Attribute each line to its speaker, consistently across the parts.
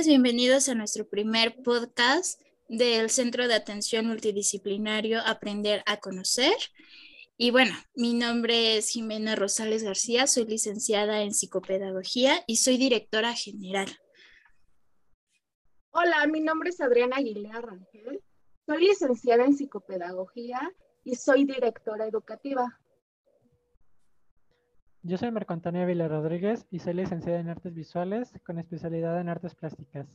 Speaker 1: Bienvenidos a nuestro primer podcast del Centro de Atención Multidisciplinario Aprender a Conocer. Y bueno, mi nombre es Jimena Rosales García, soy licenciada en psicopedagogía y soy directora general.
Speaker 2: Hola, mi nombre es Adriana Aguilera Rangel, soy licenciada en psicopedagogía y soy directora educativa.
Speaker 3: Yo soy Marco Antonio Vila Rodríguez y soy licenciada en artes visuales con especialidad en artes plásticas.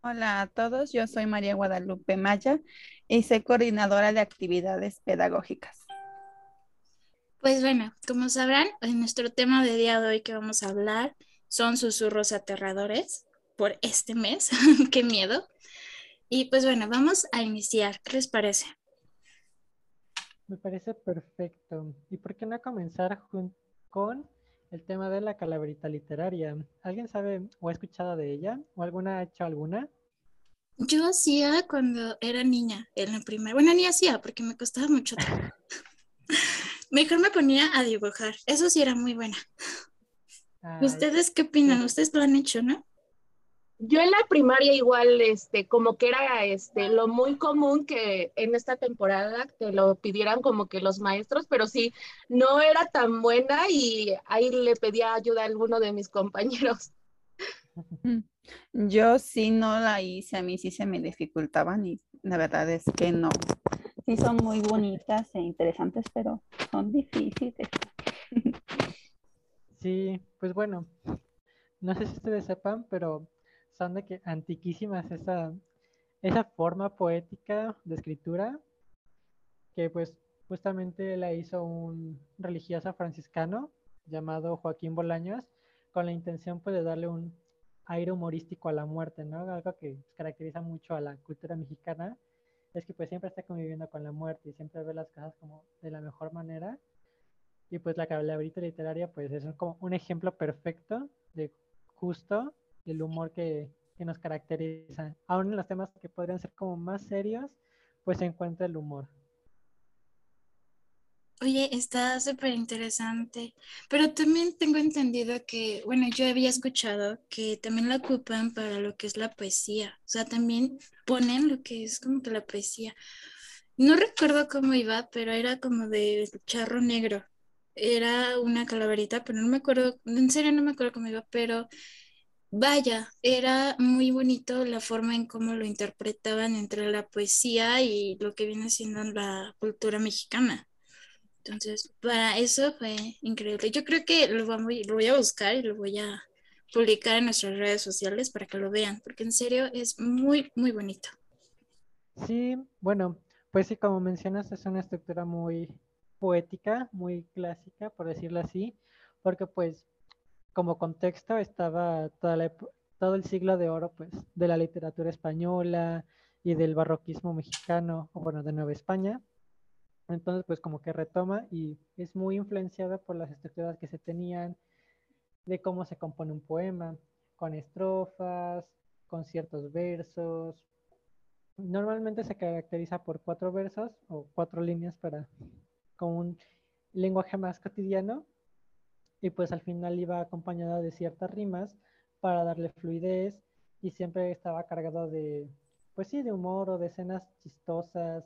Speaker 4: Hola a todos, yo soy María Guadalupe Maya y soy coordinadora de actividades pedagógicas.
Speaker 1: Pues bueno, como sabrán, en nuestro tema de día de hoy que vamos a hablar son susurros aterradores por este mes. Qué miedo. Y pues bueno, vamos a iniciar. ¿Qué les parece?
Speaker 3: Me parece perfecto. ¿Y por qué no comenzar con el tema de la calaverita literaria? ¿Alguien sabe o ha escuchado de ella? ¿O alguna ha hecho alguna?
Speaker 1: Yo hacía cuando era niña, en la primera. Bueno, ni hacía porque me costaba mucho trabajo. Mejor me ponía a dibujar. Eso sí era muy buena. ¿Ustedes qué opinan? Ustedes lo han hecho, ¿no?
Speaker 2: Yo en la primaria igual, este, como que era este, lo muy común que en esta temporada te lo pidieran como que los maestros, pero sí, no era tan buena y ahí le pedía ayuda a alguno de mis compañeros.
Speaker 4: Yo sí no la hice, a mí sí se me dificultaban y la verdad es que no. Sí son muy bonitas e interesantes, pero son difíciles.
Speaker 3: Sí, pues bueno, no sé si ustedes sepan, pero son de que antiquísimas esa, esa forma poética de escritura que pues justamente la hizo un religioso franciscano llamado Joaquín Bolaños con la intención pues de darle un aire humorístico a la muerte, ¿no? Algo que caracteriza mucho a la cultura mexicana es que pues siempre está conviviendo con la muerte y siempre ve las cosas como de la mejor manera. Y pues la calaverita literaria pues es como un ejemplo perfecto de justo el humor que, nos caracteriza. Aún en los temas que podrían ser como más serios, pues se encuentra el humor.
Speaker 1: Oye, está súper interesante, pero también tengo entendido que, bueno, yo había escuchado que también la ocupan para lo que es la poesía, o sea, también ponen lo que es como que la poesía. No recuerdo cómo iba, pero era como de charro negro. Era una calaverita, pero no me acuerdo, en serio no me acuerdo cómo iba, pero Vaya, era muy bonito la forma en cómo lo interpretaban entre la poesía y lo que viene siendo la cultura mexicana. Entonces, para eso fue increíble. Yo creo que lo, lo voy a buscar y lo voy a publicar en nuestras redes sociales para que lo vean, porque en serio es muy, muy bonito.
Speaker 3: Sí, bueno, pues sí, como mencionas, es una estructura muy poética, muy clásica, por decirlo así, porque pues como contexto estaba todo el siglo de oro pues, de la literatura española y del barroquismo mexicano, o bueno, de Nueva España. Entonces, pues como que retoma y es muy influenciada por las estructuras que se tenían de cómo se compone un poema, con estrofas, con ciertos versos. Normalmente se caracteriza por cuatro versos o cuatro líneas para con un lenguaje más cotidiano y pues al final iba acompañada de ciertas rimas para darle fluidez y siempre estaba cargado de, pues sí, de humor o de escenas chistosas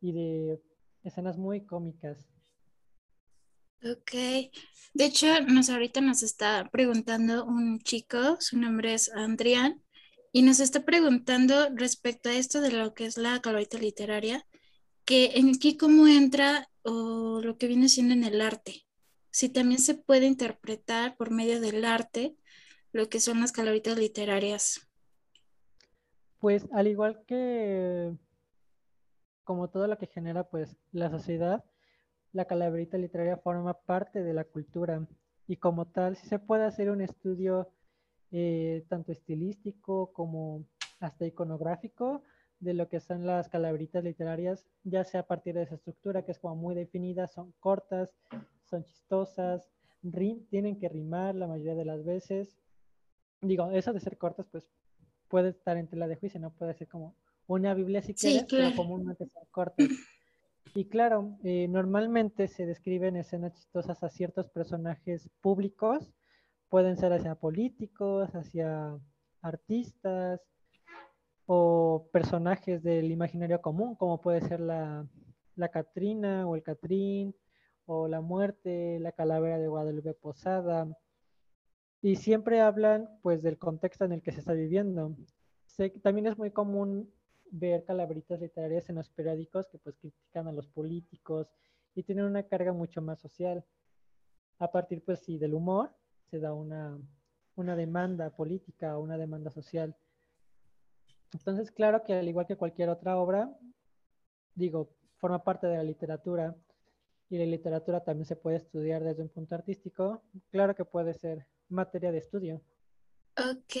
Speaker 3: y de escenas muy cómicas.
Speaker 1: Ok, de hecho, nos ahorita nos está preguntando un chico, su nombre es Andrián, y nos está preguntando respecto a esto de lo que es la calaverita literaria, que en aquí cómo entra o lo que viene siendo en el arte si también se puede interpretar por medio del arte lo que son las calaveritas literarias.
Speaker 3: Pues al igual que como todo lo que genera pues la sociedad, la calaverita literaria forma parte de la cultura y como tal sí se puede hacer un estudio eh, tanto estilístico como hasta iconográfico de lo que son las calaveritas literarias, ya sea a partir de esa estructura que es como muy definida, son cortas, son chistosas, tienen que rimar la mayoría de las veces. Digo, eso de ser cortas, pues puede estar en tela de juicio, no puede ser como una Biblia si quieres, pero comúnmente son cortas. Y claro, eh, normalmente se describen escenas chistosas a ciertos personajes públicos, pueden ser hacia políticos, hacia artistas o personajes del imaginario común, como puede ser la, la Catrina o el Catrín, o la muerte, la calavera de Guadalupe Posada. Y siempre hablan pues del contexto en el que se está viviendo. también es muy común ver calaveritas literarias en los periódicos que pues critican a los políticos y tienen una carga mucho más social. A partir pues sí del humor se da una, una demanda política o una demanda social. Entonces, claro que al igual que cualquier otra obra, digo, forma parte de la literatura y la literatura también se puede estudiar desde un punto artístico, claro que puede ser materia de estudio.
Speaker 1: Ok,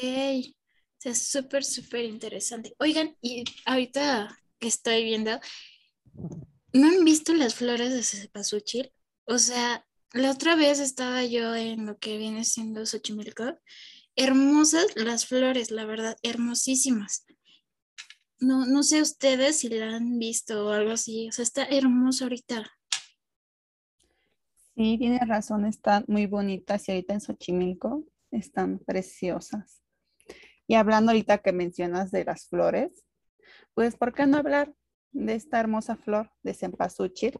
Speaker 1: sea, súper, súper interesante. Oigan, y ahorita que estoy viendo, ¿no han visto las flores de cempasúchil? O sea, la otra vez estaba yo en lo que viene siendo Xochimilco. Hermosas las flores, la verdad, hermosísimas. No, no sé ustedes si la han visto o algo así. O sea, está hermoso ahorita.
Speaker 5: Sí, tiene razón, están muy bonitas y ahorita en Xochimilco están preciosas. Y hablando ahorita que mencionas de las flores, pues ¿por qué no hablar de esta hermosa flor de cempasúchil?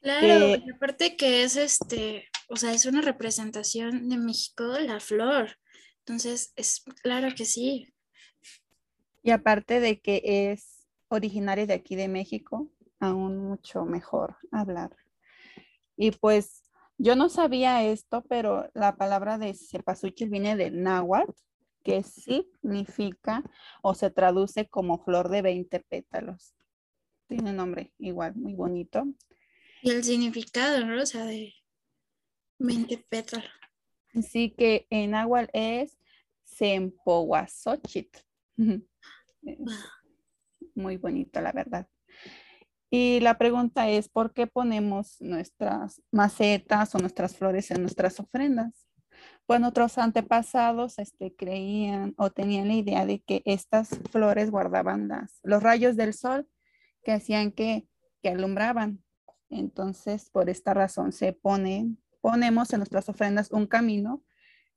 Speaker 1: Claro, aparte que es este, o sea, es una representación de México, la flor. Entonces, es claro que sí.
Speaker 5: Y aparte de que es originaria de aquí de México, aún mucho mejor hablar. Y pues yo no sabía esto, pero la palabra de cempasúchil viene del náhuatl, que significa o se traduce como flor de 20 pétalos. Tiene un nombre igual, muy bonito.
Speaker 1: Y el significado, ¿no? O sea, de 20 pétalos.
Speaker 5: Así que en agua es Sempohuazochit. Muy bonito, la verdad. Y la pregunta es, ¿por qué ponemos nuestras macetas o nuestras flores en nuestras ofrendas? Pues nuestros antepasados este, creían o tenían la idea de que estas flores guardaban las, los rayos del sol que hacían que, que alumbraban. Entonces, por esta razón se ponen, ponemos en nuestras ofrendas un camino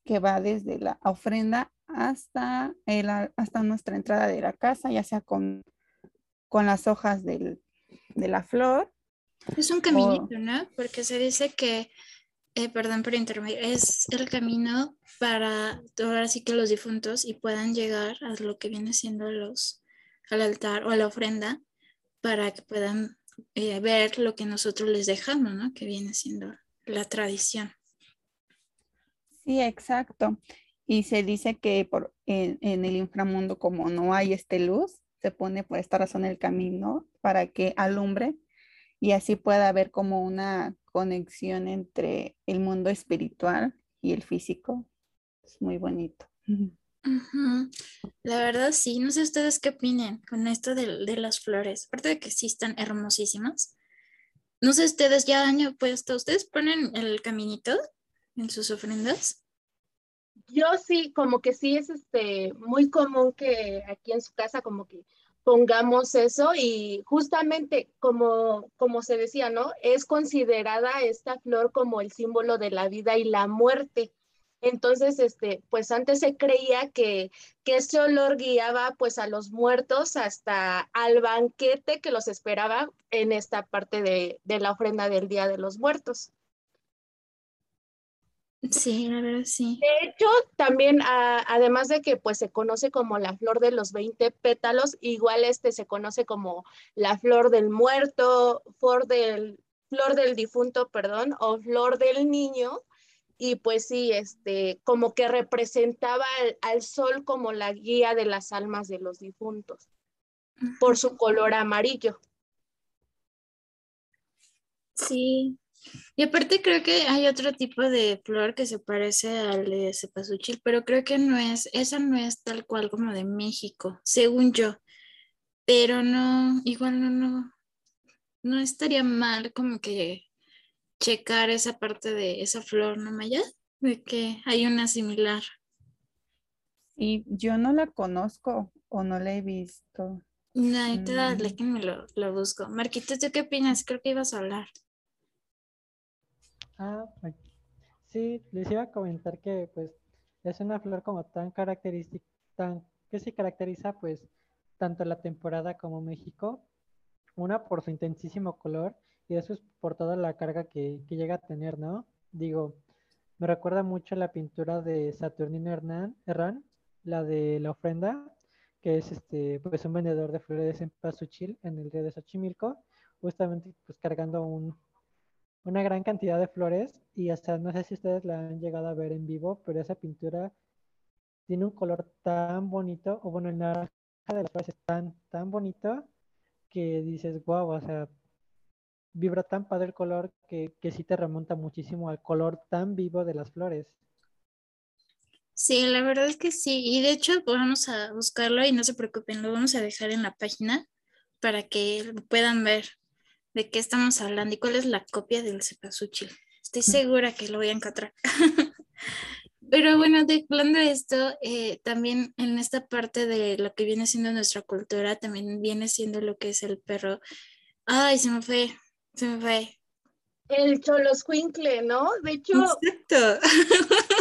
Speaker 5: que va desde la ofrenda hasta, el, hasta nuestra entrada de la casa, ya sea con, con las hojas del, de la flor.
Speaker 1: Es un caminito, ¿no? Porque se dice que eh, perdón por interrumpir, es el camino para ahora sí que los difuntos y puedan llegar a lo que viene siendo los al altar o a la ofrenda para que puedan eh, ver lo que nosotros les dejamos, ¿no? Que viene siendo la tradición.
Speaker 5: Sí, exacto. Y se dice que por, en, en el inframundo, como no hay este luz, se pone por esta razón el camino para que alumbre y así pueda haber como una conexión entre el mundo espiritual y el físico. Es muy bonito.
Speaker 1: La verdad sí, no sé ustedes qué opinen con esto de, de, las flores, aparte de que sí están hermosísimas. No sé ustedes ya han puesto, ¿ustedes ponen el caminito en sus ofrendas?
Speaker 2: Yo sí, como que sí es este muy común que aquí en su casa como que pongamos eso y justamente como, como se decía, ¿no? Es considerada esta flor como el símbolo de la vida y la muerte. Entonces, este, pues antes se creía que, que ese olor guiaba pues a los muertos hasta al banquete que los esperaba en esta parte de, de la ofrenda del Día de los Muertos.
Speaker 1: Sí, la verdad sí.
Speaker 2: De hecho, también además de que pues se conoce como la flor de los 20 pétalos, igual este se conoce como la flor del muerto, flor del, flor del difunto, perdón, o flor del niño. Y pues sí, este, como que representaba al, al sol como la guía de las almas de los difuntos, por su color amarillo.
Speaker 1: Sí, y aparte creo que hay otro tipo de flor que se parece al de cempasúchil, pero creo que no es, esa no es tal cual como de México, según yo. Pero no, igual no, no, no estaría mal como que checar esa parte de esa flor, ¿no, Maya? De que hay una similar.
Speaker 5: Y yo no la conozco o no la he visto.
Speaker 1: No, ahorita
Speaker 3: Mm.
Speaker 1: me lo, lo busco. Marquitos, ¿tú qué opinas? Creo que ibas a hablar.
Speaker 3: Ah, sí, les iba a comentar que pues es una flor como tan característica, tan que se caracteriza pues tanto la temporada como México, una por su intensísimo color y eso es por toda la carga que, que llega a tener, ¿no? Digo, me recuerda mucho la pintura de Saturnino Hernán, Herrán, la de la ofrenda, que es este pues un vendedor de flores en Pasuchil, en el río de Xochimilco, justamente pues cargando un, una gran cantidad de flores y hasta no sé si ustedes la han llegado a ver en vivo, pero esa pintura tiene un color tan bonito, o bueno, el naranja de las flores es tan, tan bonito que dices, wow, o sea, vibra tan padre el color que, que sí te remonta muchísimo al color tan vivo de las flores.
Speaker 1: Sí, la verdad es que sí. Y de hecho, vamos a buscarlo y no se preocupen, lo vamos a dejar en la página para que puedan ver de qué estamos hablando y cuál es la copia del cempasúchil. Estoy segura que lo voy a encontrar. Pero bueno, de, hablando de esto, eh, también en esta parte de lo que viene siendo nuestra cultura, también viene siendo lo que es el perro. Ay, se me fue, se me fue.
Speaker 2: El choloscuincle, ¿no? De hecho,
Speaker 1: Exacto.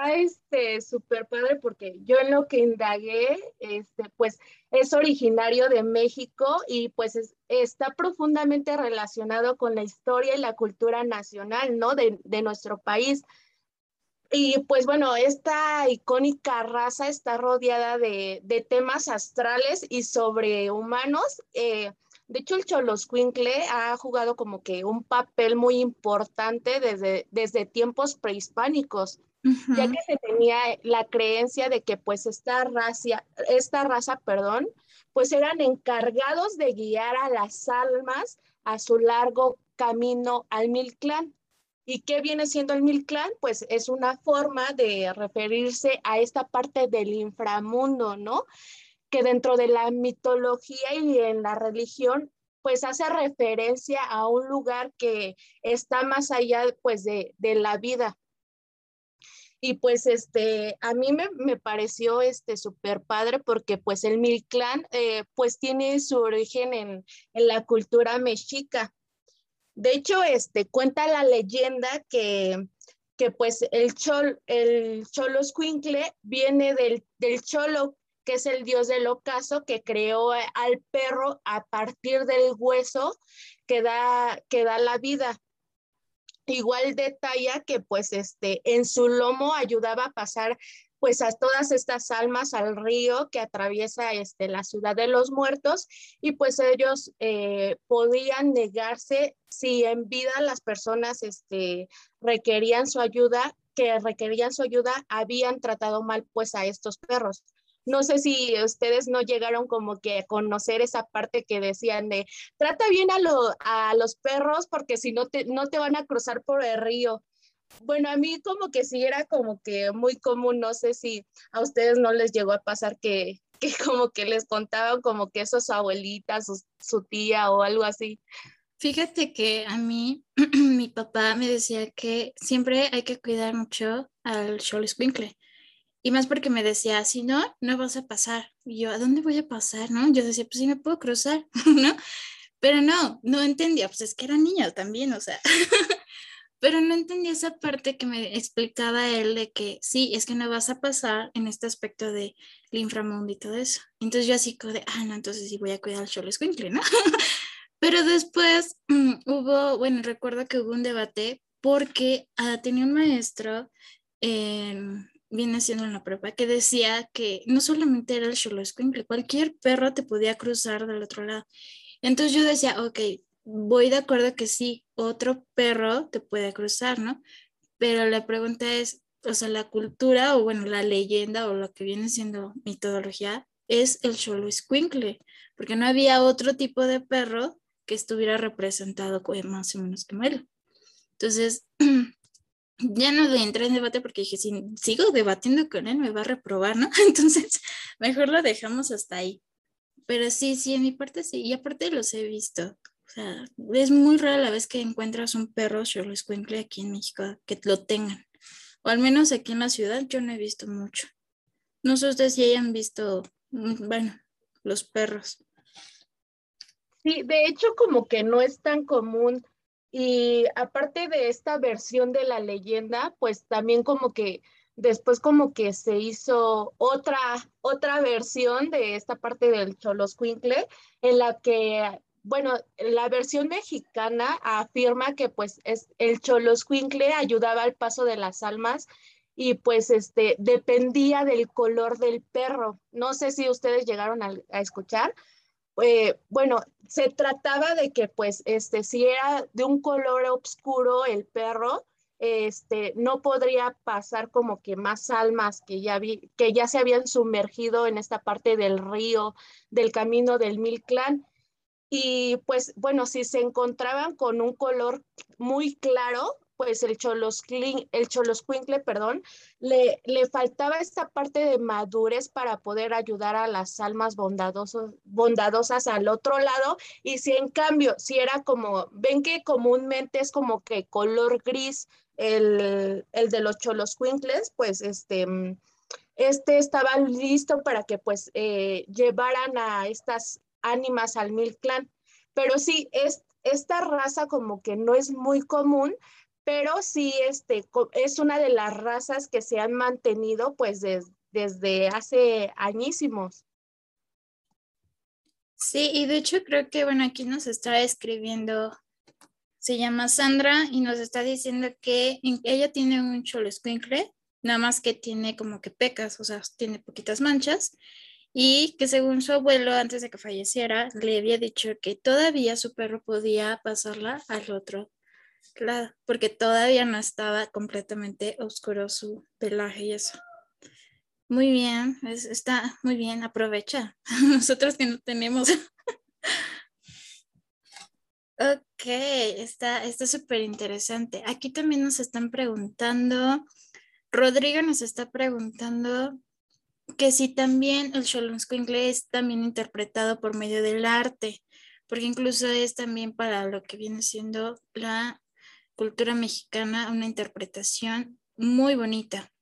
Speaker 2: está este súper padre porque yo en lo que indagué, este, pues es originario de México y pues es- está profundamente relacionado con la historia y la cultura nacional, ¿no? De, de nuestro país. Y pues bueno, esta icónica raza está rodeada de, de temas astrales y sobrehumanos. Eh, de hecho, el Choloscuincle ha jugado como que un papel muy importante desde, desde tiempos prehispánicos ya que se tenía la creencia de que pues esta raza, esta raza, perdón, pues eran encargados de guiar a las almas a su largo camino al Milclán. ¿Y qué viene siendo el Milclán? Pues es una forma de referirse a esta parte del inframundo, ¿no? Que dentro de la mitología y en la religión, pues hace referencia a un lugar que está más allá, pues, de, de la vida. Y pues este, a mí me, me pareció este súper padre porque pues el Milclán eh, pues tiene su origen en, en la cultura mexica. De hecho, este, cuenta la leyenda que, que pues el, chol, el Choloscuincle viene del, del cholo, que es el dios del ocaso que creó al perro a partir del hueso que da, que da la vida igual detalla que pues este en su lomo ayudaba a pasar pues a todas estas almas al río que atraviesa este, la ciudad de los muertos y pues ellos eh, podían negarse si en vida las personas este, requerían su ayuda, que requerían su ayuda, habían tratado mal pues a estos perros. No sé si ustedes no llegaron como que a conocer esa parte que decían de trata bien a, lo, a los perros porque si no te, no te van a cruzar por el río. Bueno, a mí como que sí era como que muy común, no sé si a ustedes no les llegó a pasar que, que como que les contaban como que eso su abuelita, su, su tía o algo así.
Speaker 1: Fíjate que a mí, mi papá me decía que siempre hay que cuidar mucho al Xoloscuincle. Y más porque me decía, si no, no vas a pasar. Y yo, ¿a dónde voy a pasar? ¿No? Yo decía, pues sí me puedo cruzar, ¿no? Pero no, no entendía, pues es que era niña también, o sea. Pero no entendía esa parte que me explicaba él de que sí, es que no vas a pasar en este aspecto de el inframundo y todo eso. Entonces yo así como de, ah, no, entonces sí voy a cuidar al Xoloscuincle, ¿no? Pero después mm, hubo, bueno, recuerdo que hubo un debate porque ah, tenía un maestro, eh, viene siendo en la prepa, que decía que no solamente era el Xoloscuincle, cualquier perro te podía cruzar del otro lado. Entonces yo decía, ok, voy de acuerdo que sí, otro perro te puede cruzar, ¿no? Pero la pregunta es, o sea, la cultura o bueno, la leyenda o lo que viene siendo metodología es el Xoloscuincle, porque no había otro tipo de perro que estuviera representado más o menos como él. Entonces, ya no entré en debate porque dije, si sigo debatiendo con él, me va a reprobar, ¿no? Entonces, mejor lo dejamos hasta ahí. Pero sí, sí, en mi parte sí. Y aparte los he visto. O sea, es muy rara la vez que encuentras un perro Xoloscuincle aquí en México que lo tengan. O al menos aquí en la ciudad yo no he visto mucho. No sé ustedes si hayan visto, bueno, los perros.
Speaker 2: Sí, de hecho como que no es tan común y aparte de esta versión de la leyenda, pues también como que después como que se hizo otra, otra versión de esta parte del Choloscuincle en la que bueno, la versión mexicana afirma que pues es el Choloscuincle ayudaba al paso de las almas y pues este dependía del color del perro. No sé si ustedes llegaron a, escuchar. Eh, bueno, se trataba de que pues este si era de un color oscuro el perro, este, no podría pasar como que más almas que ya, vi, que ya se habían sumergido en esta parte del río, del camino del Mil Clan. Y pues bueno, si se encontraban con un color muy claro, pues el cholosquincle, el choloscuincle, perdón, le, le faltaba esta parte de madurez para poder ayudar a las almas bondadosas al otro lado. Y si en cambio, si era como, ven que comúnmente es como que color gris, el, el de los choloscuincles, pues este, este estaba listo para que pues eh, llevaran a estas ánimas al Mil Clan. Pero sí, es, esta raza como que no es muy común, pero sí este, es una de las razas que se han mantenido pues desde hace añísimos.
Speaker 1: Sí, y de hecho creo que, bueno, aquí nos está escribiendo se llama Sandra y nos está diciendo que ella tiene un cholescuincle, nada más que tiene como que pecas, o sea, tiene poquitas manchas, y que según su abuelo, antes de que falleciera, le había dicho que todavía su perro podía pasarla al otro lado, porque todavía no estaba completamente oscuro su pelaje y eso. Muy bien, está muy bien, aprovecha. Nosotros que no tenemos Ok, está súper interesante. Aquí también nos están preguntando, Rodrigo nos está preguntando que si también el Xolonsco inglés también interpretado por medio del arte, porque incluso es también para lo que viene siendo la cultura mexicana una interpretación muy bonita.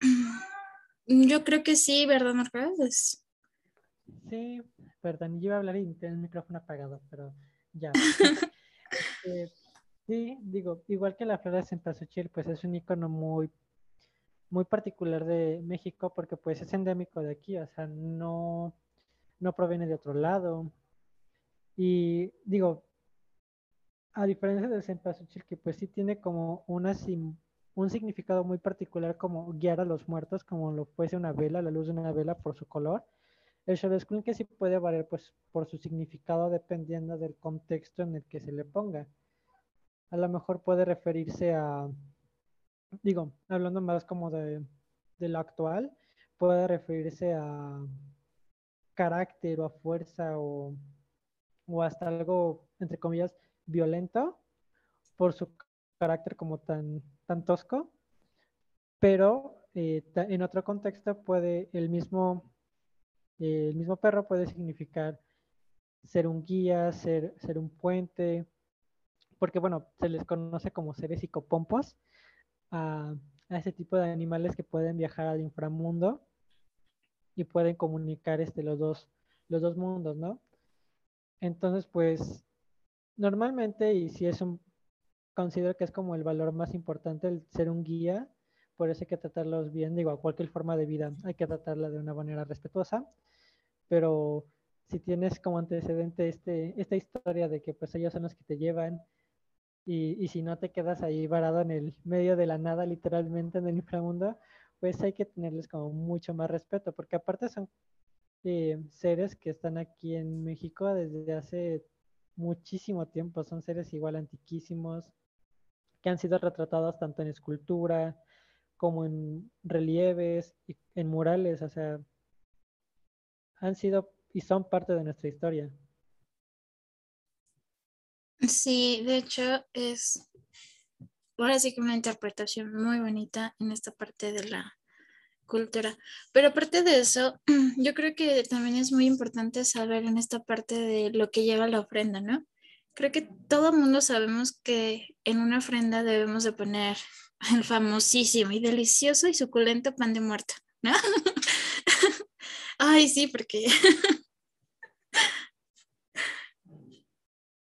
Speaker 1: Yo creo que sí, ¿verdad, Marcos?
Speaker 3: Sí, Perdón, yo iba a hablar y tenía el micrófono apagado, pero ya. Este, sí, digo, igual que la flor de cempasúchil, pues es un icono muy, muy particular de México porque pues es endémico de aquí, o sea, no, no proviene de otro lado. Y digo, a diferencia del cempasúchil, que pues sí tiene como una un significado muy particular como guiar a los muertos, como lo fuese una vela, la luz de una vela por su color. El que sí puede variar pues, por su significado dependiendo del contexto en el que se le ponga. A lo mejor puede referirse a, digo, hablando más como de, lo actual, puede referirse a carácter o a fuerza o, hasta algo, entre comillas, violento por su carácter como tan, tan tosco, pero eh, en otro contexto puede el mismo el mismo perro puede significar ser un guía, ser, ser un puente, porque bueno, se les conoce como seres psicopompos a, a ese tipo de animales que pueden viajar al inframundo y pueden comunicar este, los, dos, los dos mundos, ¿no? Entonces, pues, normalmente, y si es un, considero que es como el valor más importante el ser un guía, por eso hay que tratarlos bien, digo, a cualquier forma de vida hay que tratarla de una manera respetuosa, pero si tienes como antecedente este, esta historia de que pues ellos son los que te llevan y, y si no te quedas ahí varado en el medio de la nada, literalmente en el inframundo, pues hay que tenerles como mucho más respeto, porque aparte son eh, seres que están aquí en México desde hace muchísimo tiempo, son seres igual antiquísimos, que han sido retratados tanto en escultura, como en relieves, y en murales, o sea, han sido y son parte de nuestra historia.
Speaker 1: Sí, de hecho es ahora sí que una interpretación muy bonita en esta parte de la cultura. Pero aparte de eso, yo creo que también es muy importante saber en esta parte de lo que lleva la ofrenda, ¿no? Creo que todo el mundo sabemos que en una ofrenda debemos de poner el famosísimo y delicioso y suculento pan de muerto, ¿no? Ay, sí, porque...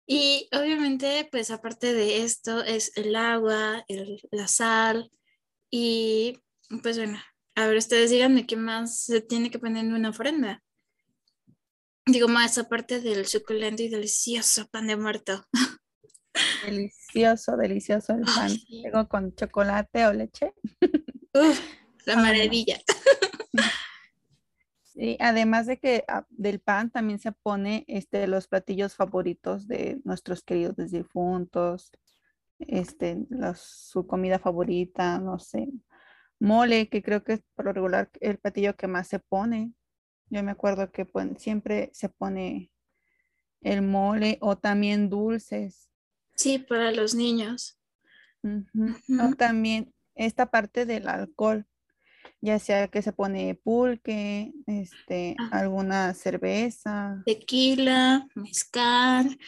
Speaker 1: y obviamente, pues aparte de esto, es el agua, la sal y pues bueno, a ver, ustedes díganme qué más se tiene que poner en una ofrenda. Digo, más aparte del suculento y delicioso pan de muerto.
Speaker 4: Delicioso, delicioso el pan. Luego con chocolate o leche.
Speaker 1: Uf, la maravilla.
Speaker 4: Sí, además de que ah, del pan también se pone este, los platillos favoritos de nuestros queridos difuntos, este, su comida favorita, no sé, mole, que creo que es por lo regular el platillo que más se pone. Yo me acuerdo que siempre se pone el mole o también dulces.
Speaker 1: Sí, para los niños.
Speaker 4: O también esta parte del alcohol, ya sea que se pone pulque, este, ah. alguna cerveza.
Speaker 1: Tequila, mezcal,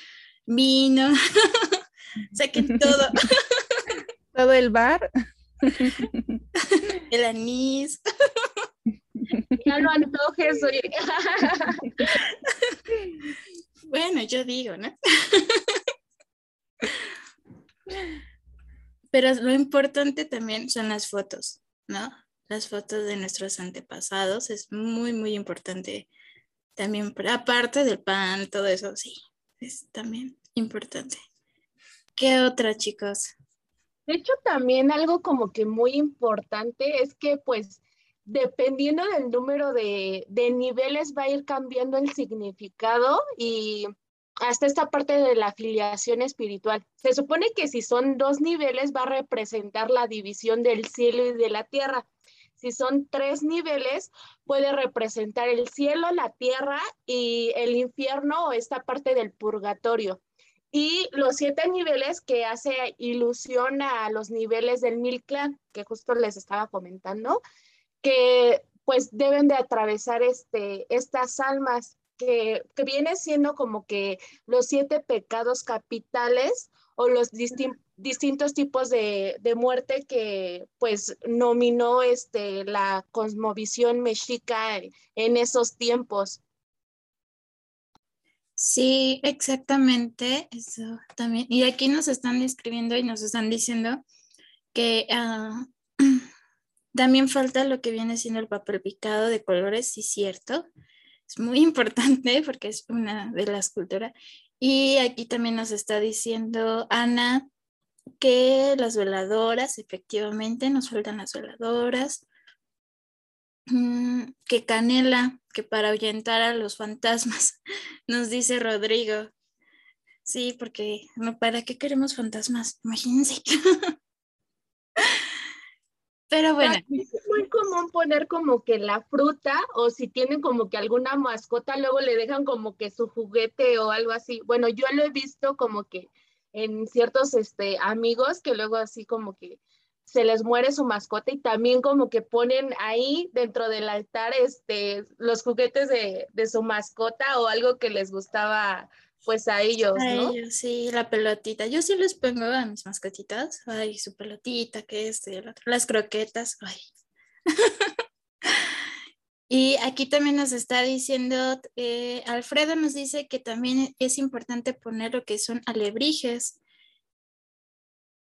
Speaker 1: vino, saquen todo.
Speaker 4: todo el bar.
Speaker 1: El anís.
Speaker 2: Ya lo antojes,
Speaker 1: Bueno, yo digo, ¿no? Pero lo importante también son las fotos, ¿no? Las fotos de nuestros antepasados es muy, muy importante también, aparte del pan, todo eso, sí, es también importante. ¿Qué otra, chicos?
Speaker 2: De hecho, también algo como que muy importante es que pues dependiendo del número de, niveles va a ir cambiando el significado y hasta esta parte de la afiliación espiritual. Se supone que si son dos niveles va a representar la división del cielo y de la tierra. Si son tres niveles, puede representar el cielo, la tierra y el infierno o esta parte del purgatorio y los siete niveles que hace ilusión a los niveles del Mil Clan, que justo les estaba comentando, que pues deben de atravesar este, estas almas, que, que viene siendo como que los siete pecados capitales o los distintos tipos de, de, muerte que pues nominó este, la cosmovisión mexica en esos tiempos.
Speaker 1: Sí, exactamente, eso también. Y aquí nos están escribiendo y nos están diciendo que ah, también falta lo que viene siendo el papel picado de colores, sí, cierto. Es muy importante porque es una de las culturas. Y aquí también nos está diciendo Ana que las veladoras, efectivamente, nos faltan las veladoras. Mm, que canela, que para ahuyentar a los fantasmas, nos dice Rodrigo. Sí, porque ¿para qué queremos fantasmas? Imagínense. Pero bueno.
Speaker 2: Es muy común poner como que la fruta o si tienen como que alguna mascota, luego le dejan como que su juguete o algo así. Bueno, yo lo he visto como que en ciertos este, amigos que luego así como que se les muere su mascota y también como que ponen ahí dentro del altar este, los juguetes de, su mascota o algo que les gustaba pues a ellos, ¿no?
Speaker 1: sí, la pelotita. Yo sí les pongo a mis mascotitas, ay, su pelotita, que es las croquetas, ay. y aquí también nos está diciendo, eh, Alfredo nos dice que también es importante poner lo que son alebrijes.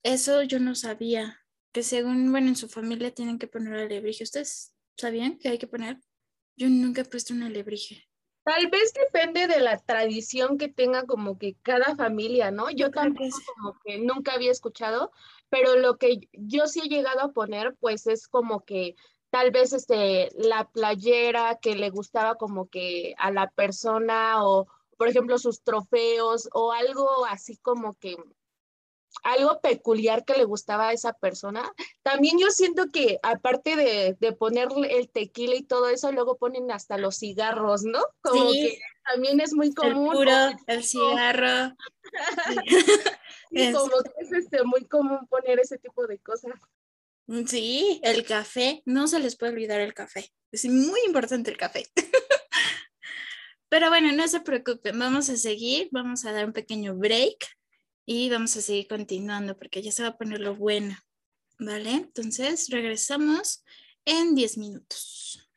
Speaker 1: Eso yo no sabía que según, bueno, en su familia tienen que poner alebrije. ¿Ustedes sabían que hay que poner? Yo nunca he puesto un alebrije.
Speaker 2: Tal vez depende de la tradición que tenga como que cada familia, ¿no? Yo tampoco como que nunca había escuchado, pero lo que yo sí he llegado a poner, pues es como que tal vez este, la playera que le gustaba como que a la persona o, por ejemplo, sus trofeos o algo así como que algo peculiar que le gustaba a esa persona. También yo siento que aparte de, de ponerle el tequila y todo eso, luego ponen hasta los cigarros, ¿no? Como que también es muy común.
Speaker 1: El puro, el cigarro.
Speaker 2: y como que es este, muy común poner ese tipo de cosas.
Speaker 1: Sí, el café, no se les puede olvidar el café. Es muy importante el café. Pero bueno, no se preocupen, vamos a seguir, vamos a dar un pequeño break y vamos a seguir continuando porque ya se va a poner lo bueno. ¿Vale? Entonces regresamos en 10 minutos.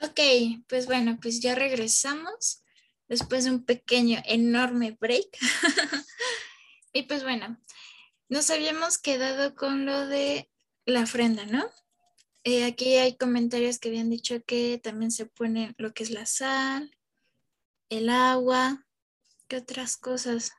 Speaker 1: Ok, pues bueno, pues ya regresamos después de un pequeño, enorme break. y pues bueno, nos habíamos quedado con lo de la ofrenda, ¿no? Eh, aquí hay comentarios que habían dicho que también se pone lo que es la sal, el agua, ¿qué otras cosas?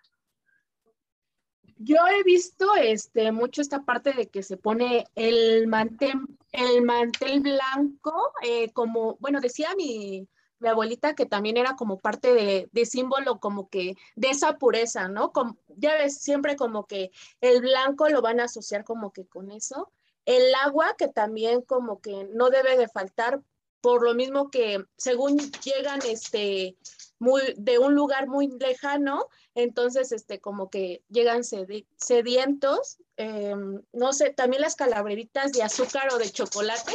Speaker 2: Yo he visto este, mucho esta parte de que se pone el mantel, el mantel blanco, eh, como, bueno, decía mi, mi abuelita que también era como parte de, símbolo como que de esa pureza, ¿no? Como, ya ves, siempre como que el blanco lo van a asociar como que con eso. El agua que también como que no debe de faltar, por lo mismo que según llegan este muy de un lugar muy lejano, entonces este como que llegan sedientos, em, no sé, también las calabreritas de azúcar o de chocolate,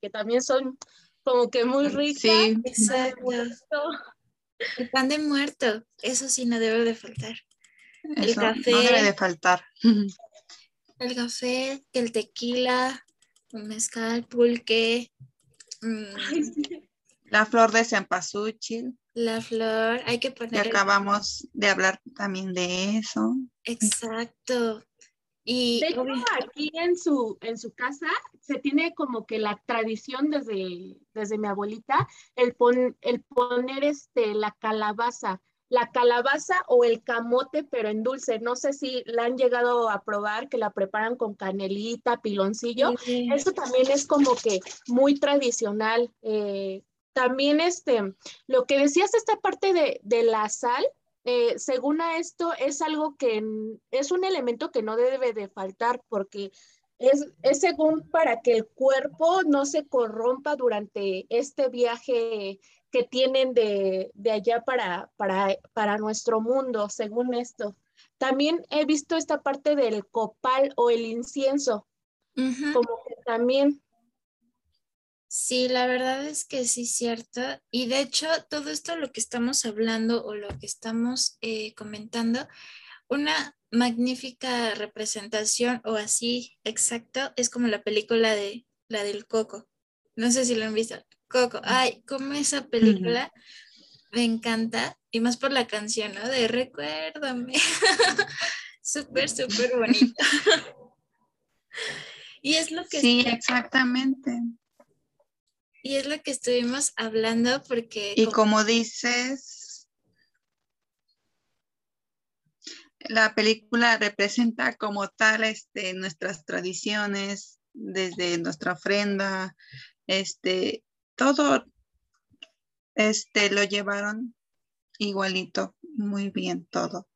Speaker 2: que también son como que muy rica.
Speaker 1: Sí, exacto. El pan de muerto, eso sí no debe de faltar.
Speaker 5: el café. No debe de faltar.
Speaker 1: El café, el tequila, el mezcal, pulque.
Speaker 5: Mm. La flor de cempasúchil.
Speaker 1: La flor, hay que poner.
Speaker 5: acabamos de hablar también de eso.
Speaker 1: Exacto. Y
Speaker 2: de hecho, aquí en su, en su casa se tiene como que la tradición desde, desde mi abuelita, el, el poner este, la calabaza, la calabaza o el camote, pero en dulce. No sé si la han llegado a probar, que la preparan con canelita, piloncillo. Eso también es como que muy tradicional. Eh, también este, lo que decías, esta parte de, de la sal, eh, según a esto, es algo que es un elemento que no debe de faltar porque es, es, según para que el cuerpo no se corrompa durante este viaje que tienen de, de allá para, para, para, nuestro mundo, según esto. También he visto esta parte del copal o el incienso, como que también
Speaker 1: Sí, la verdad es que sí, cierto. Y de hecho, todo esto lo que estamos hablando o lo que estamos eh, comentando, una magnífica representación o así exacto es como la película de la del Coco. No sé si lo han visto. Coco, ay, como esa película me encanta y más por la canción, ¿no? De Recuérdame. súper, súper bonito. y es lo que...
Speaker 5: Sí, exactamente.
Speaker 1: Y es lo que estuvimos hablando porque...
Speaker 5: Y como dices, la película representa como tal este, nuestras tradiciones, desde nuestra ofrenda, este, todo este, lo llevaron igualito, muy bien todo.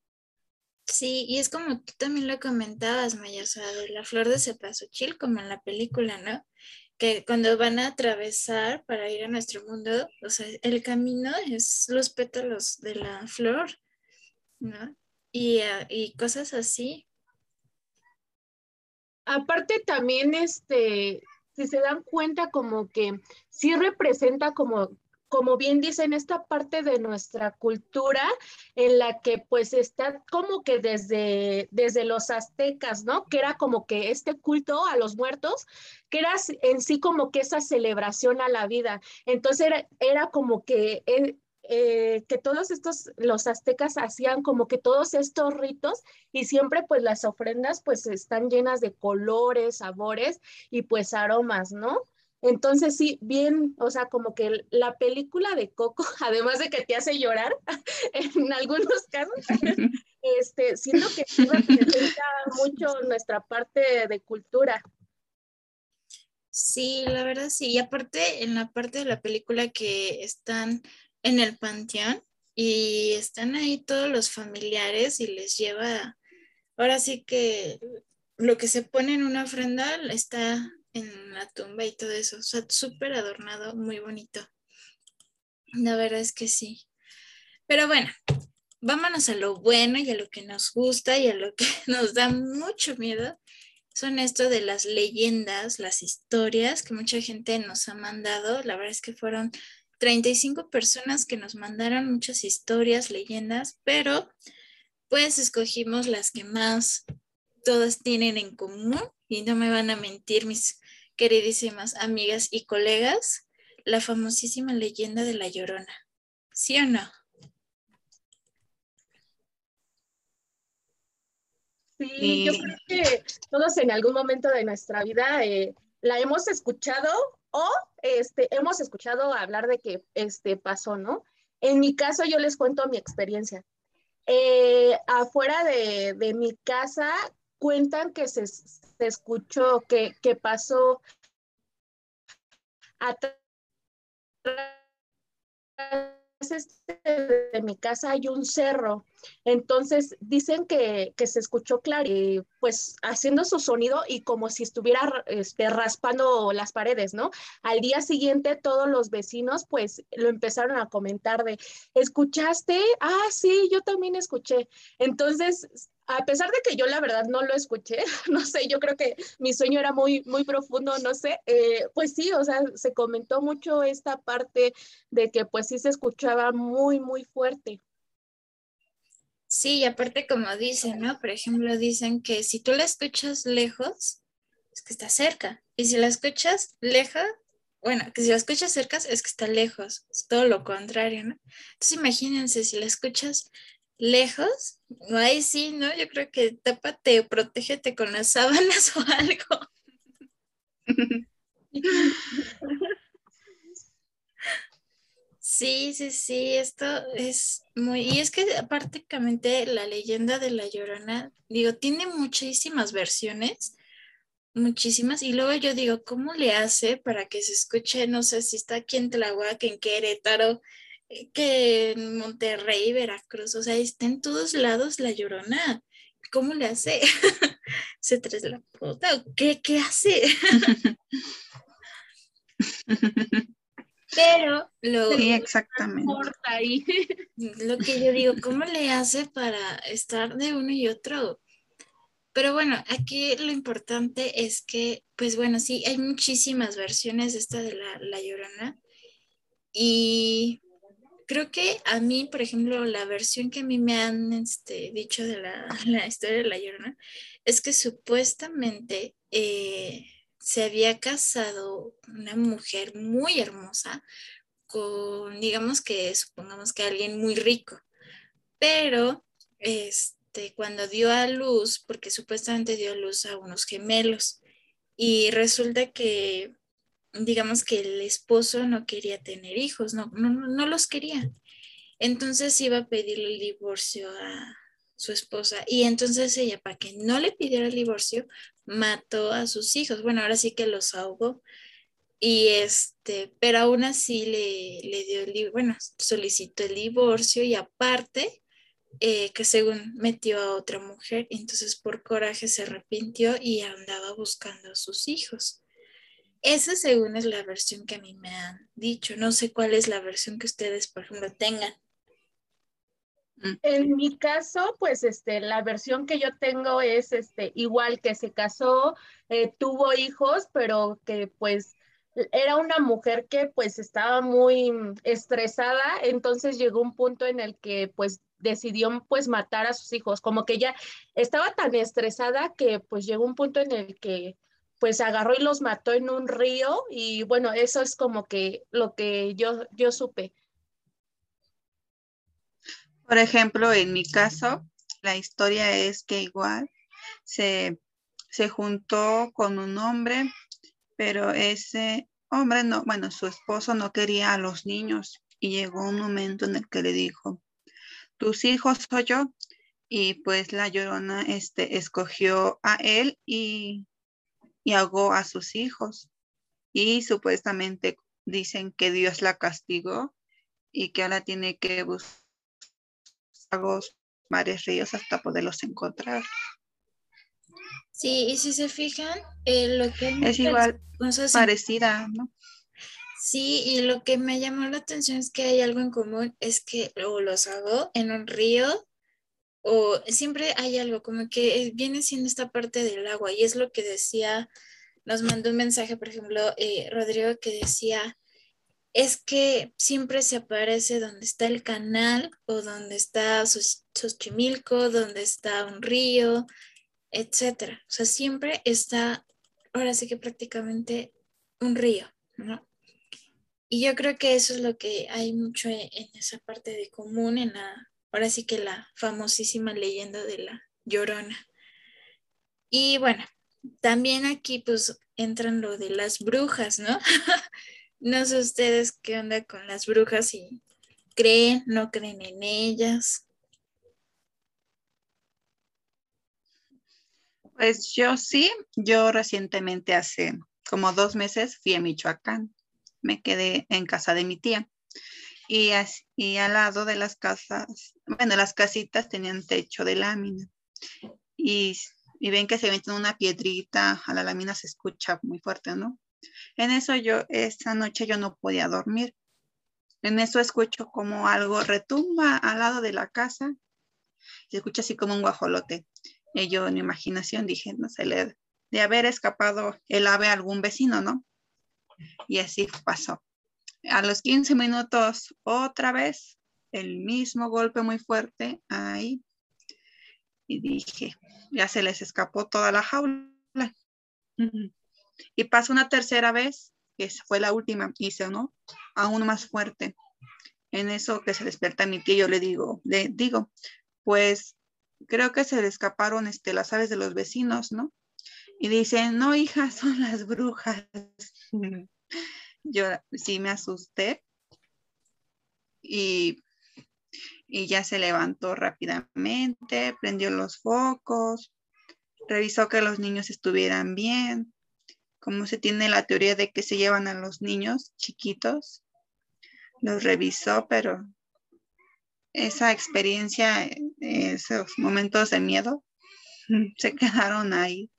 Speaker 1: Sí, y es como tú también lo comentabas, Maya, o sea, de la flor de cempasúchil, como en la película, ¿no? Que cuando van a atravesar para ir a nuestro mundo, o sea, el camino es los pétalos de la flor, ¿no? Y, ah, y cosas así.
Speaker 2: Aparte también, este, si se dan cuenta como que sí representa como como bien dicen, esta parte de nuestra cultura en la que pues está como que desde, desde los aztecas, ¿no? Que era como que este culto a los muertos, que era en sí como que esa celebración a la vida. Entonces era, como que... Eh, eh, que todos estos, los aztecas hacían como que todos estos ritos y siempre pues las ofrendas pues están llenas de colores, sabores y pues aromas, ¿no? Entonces sí, bien, o sea, como que la película de Coco, además de que te hace llorar en algunos casos, este, siento que sí representa mucho nuestra parte de cultura.
Speaker 1: Sí, la verdad sí. Y aparte, en la parte de la película que están en el panteón y están ahí todos los familiares y les lleva, ahora sí que lo que se pone en una ofrenda está en la tumba y todo eso. O sea, súper adornado, muy bonito. La verdad es que sí. Pero bueno, vámonos a lo bueno y a lo que nos gusta y a lo que nos da mucho miedo. Son esto de las leyendas, las historias que mucha gente nos ha mandado. La verdad es que fueron 35 personas que nos mandaron muchas historias, leyendas, pero pues escogimos las que más todas tienen en común y no me van a mentir mis queridísimas amigas y colegas, la famosísima leyenda de la Llorona. ¿Sí o no?
Speaker 2: Sí, yo creo que todos en algún momento de nuestra vida eh, la hemos escuchado o este, hemos escuchado hablar de que este, pasó, ¿no? En mi caso, yo les cuento mi experiencia. Eh, afuera de, de, mi casa cuentan que se, se escuchó, que, que pasó atrás este, de mi casa hay un cerro. Entonces dicen que, que se escuchó claro, pues haciendo su sonido y como si estuviera este, raspando las paredes, ¿no? Al día siguiente todos los vecinos pues lo empezaron a comentar de, ¿escuchaste? Ah, sí, yo también escuché. Entonces a pesar de que yo la verdad no lo escuché, no sé, yo creo que mi sueño era muy, muy profundo, no sé, eh, pues sí, o sea, se comentó mucho esta parte de que pues sí se escuchaba muy, muy fuerte.
Speaker 1: Sí, y aparte como dicen, ¿no? Por ejemplo, dicen que si tú la escuchas lejos, es que está cerca, y si la escuchas lejos, bueno, que si la escuchas cerca es que está lejos, es todo lo contrario, ¿no? Entonces imagínense, si la escuchas lejos, ahí sí, ¿no? Yo creo que tápate, protégete con las sábanas o algo. Sí, sí, sí, esto es muy, y es que prácticamente la leyenda de la Llorona, digo, tiene muchísimas versiones, muchísimas, y luego yo digo, ¿cómo le hace para que se escuche, no sé si está aquí en Tlahuac, en Querétaro, eh, que en Monterrey, Veracruz, o sea, está en todos lados la llorona. ¿Cómo le hace? ¿Se trae la puta? ¿Qué, qué hace? Pero lo,
Speaker 5: sí, exactamente.
Speaker 1: lo que yo digo, ¿cómo le hace para estar de uno y otro? Pero bueno, aquí lo importante es que, pues bueno, sí, hay muchísimas versiones de esta de la, la Llorona. Y creo que a mí, por ejemplo, la versión que a mí me han este, dicho de la, la, historia de La Llorona es que supuestamente eh, se había casado una mujer muy hermosa con, digamos que, supongamos que alguien muy rico, pero este, cuando dio a luz, porque supuestamente dio a luz a unos gemelos, y resulta que digamos que el esposo no quería tener hijos, no, no, no los quería. Entonces iba a pedirle el divorcio a su esposa y entonces ella, para que no le pidiera el divorcio, mató a sus hijos. Bueno, ahora sí que los ahogó. Y este, pero aún así le, le dio el, bueno, solicitó el divorcio y aparte, eh, que según metió a otra mujer, entonces por coraje se arrepintió y andaba buscando a sus hijos. Esa según es la versión que a mí me han dicho. No sé cuál es la versión que ustedes, por ejemplo, tengan.
Speaker 2: Mm. En mi caso, pues este, la versión que yo tengo es este, igual que se casó, eh, tuvo hijos, pero que pues era una mujer que pues estaba muy estresada, entonces llegó un punto en el que pues decidió pues matar a sus hijos, como que ya estaba tan estresada que pues llegó un punto en el que pues agarró y los mató en un río y bueno, eso es como que lo que yo, yo supe.
Speaker 5: Por ejemplo, en mi caso, la historia es que igual se, se juntó con un hombre, pero ese hombre no, bueno, su esposo no quería a los niños y llegó un momento en el que le dijo, tus hijos soy yo. Y pues la llorona este, escogió a él y y ahogó a sus hijos. Y supuestamente dicen que Dios la castigó y que ahora tiene que buscar mares, ríos hasta poderlos encontrar.
Speaker 1: Sí, y si se fijan, eh, lo que
Speaker 5: es igual parecida, ¿no?
Speaker 1: Sí, y lo que me llamó la atención es que hay algo en común, es que luego los ahogó en un río o siempre hay algo como que viene siendo esta parte del agua y es lo que decía, nos mandó un mensaje, por ejemplo, eh, Rodrigo que decía, es que siempre se aparece donde está el canal o donde está Xochimilco, donde está un río, etcétera. O sea, siempre está, ahora sí que prácticamente un río, ¿no? Y yo creo que eso es lo que hay mucho en, en esa parte de común, en la, ahora sí que la famosísima leyenda de la llorona. Y bueno, también aquí pues entran lo de las brujas, ¿no? no sé ustedes qué onda con las brujas y creen, no creen en ellas.
Speaker 5: Pues yo sí, yo recientemente hace como dos meses fui a Michoacán, me quedé en casa de mi tía y, y al lado de las casas, bueno, las casitas tenían techo de lámina y, y ven que se meten una piedrita a la lámina se escucha muy fuerte, ¿no? En eso yo, esa noche yo no podía dormir. En eso escucho como algo retumba al lado de la casa. Se escucha así como un guajolote. Y yo en mi imaginación dije, no sé, le, de haber escapado el ave a algún vecino, ¿no? Y así pasó. A los 15 minutos, otra vez, el mismo golpe muy fuerte ahí. Y dije, ya se les escapó toda la jaula. Y pasó una tercera vez, que fue la última, y ¿no? Aún más fuerte. En eso que se despierta mi tío, yo le digo, le digo, pues creo que se le escaparon este, las aves de los vecinos, ¿no? Y dicen, no, hija, son las brujas. yo sí me asusté y, y ya se levantó rápidamente, prendió los focos, revisó que los niños estuvieran bien, como se tiene la teoría de que se llevan a los niños chiquitos, los revisó, pero esa experiencia, esos momentos de miedo, se quedaron ahí.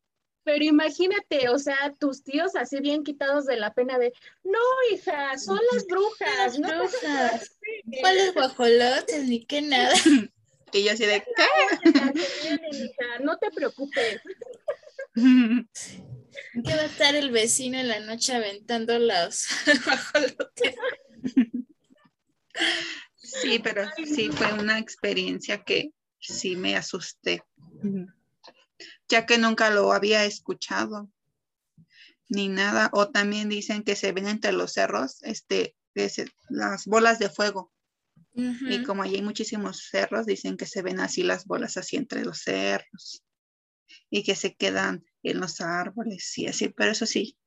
Speaker 2: Pero imagínate, o sea, tus tíos así bien quitados de la pena de, no, hija, son las brujas,
Speaker 1: no brujas. ¿Cuáles guajolotes? Ni que nada.
Speaker 5: Y yo así de, ¿qué?
Speaker 2: No te preocupes.
Speaker 1: ¿Qué va a estar el vecino en la noche aventando los guajolotes?
Speaker 5: Sí, pero sí fue una experiencia que sí me asusté ya que nunca lo había escuchado ni nada. O también dicen que se ven entre los cerros este, las bolas de fuego. Y como hay muchísimos cerros, dicen que se ven así las bolas así entre los cerros y que se quedan en los árboles y así, pero eso sí,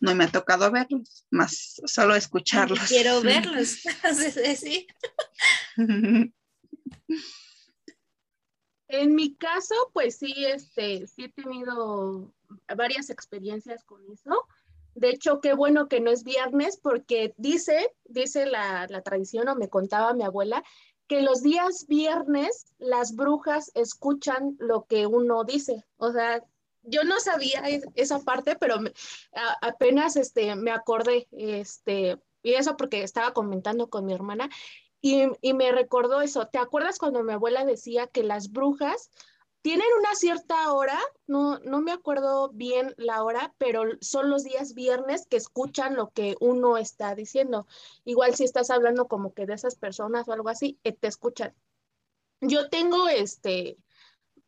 Speaker 5: no me ha tocado verlos, más solo escucharlos.
Speaker 1: Quiero verlos, sí.
Speaker 2: En mi caso, pues sí, este, sí he tenido varias experiencias con eso. De hecho, qué bueno que no es viernes porque dice, dice la, la tradición o me contaba mi abuela, que los días viernes las brujas escuchan lo que uno dice. O sea, yo no sabía esa parte, pero apenas este, me acordé, este, y eso porque estaba comentando con mi hermana, y, me recordó eso. ¿Te acuerdas cuando mi abuela decía que las brujas tienen una cierta hora, no, no me acuerdo bien la hora, pero son los días viernes que escuchan lo que uno está diciendo. Igual si estás hablando como que de esas personas o algo así, eh, te escuchan. Yo tengo este,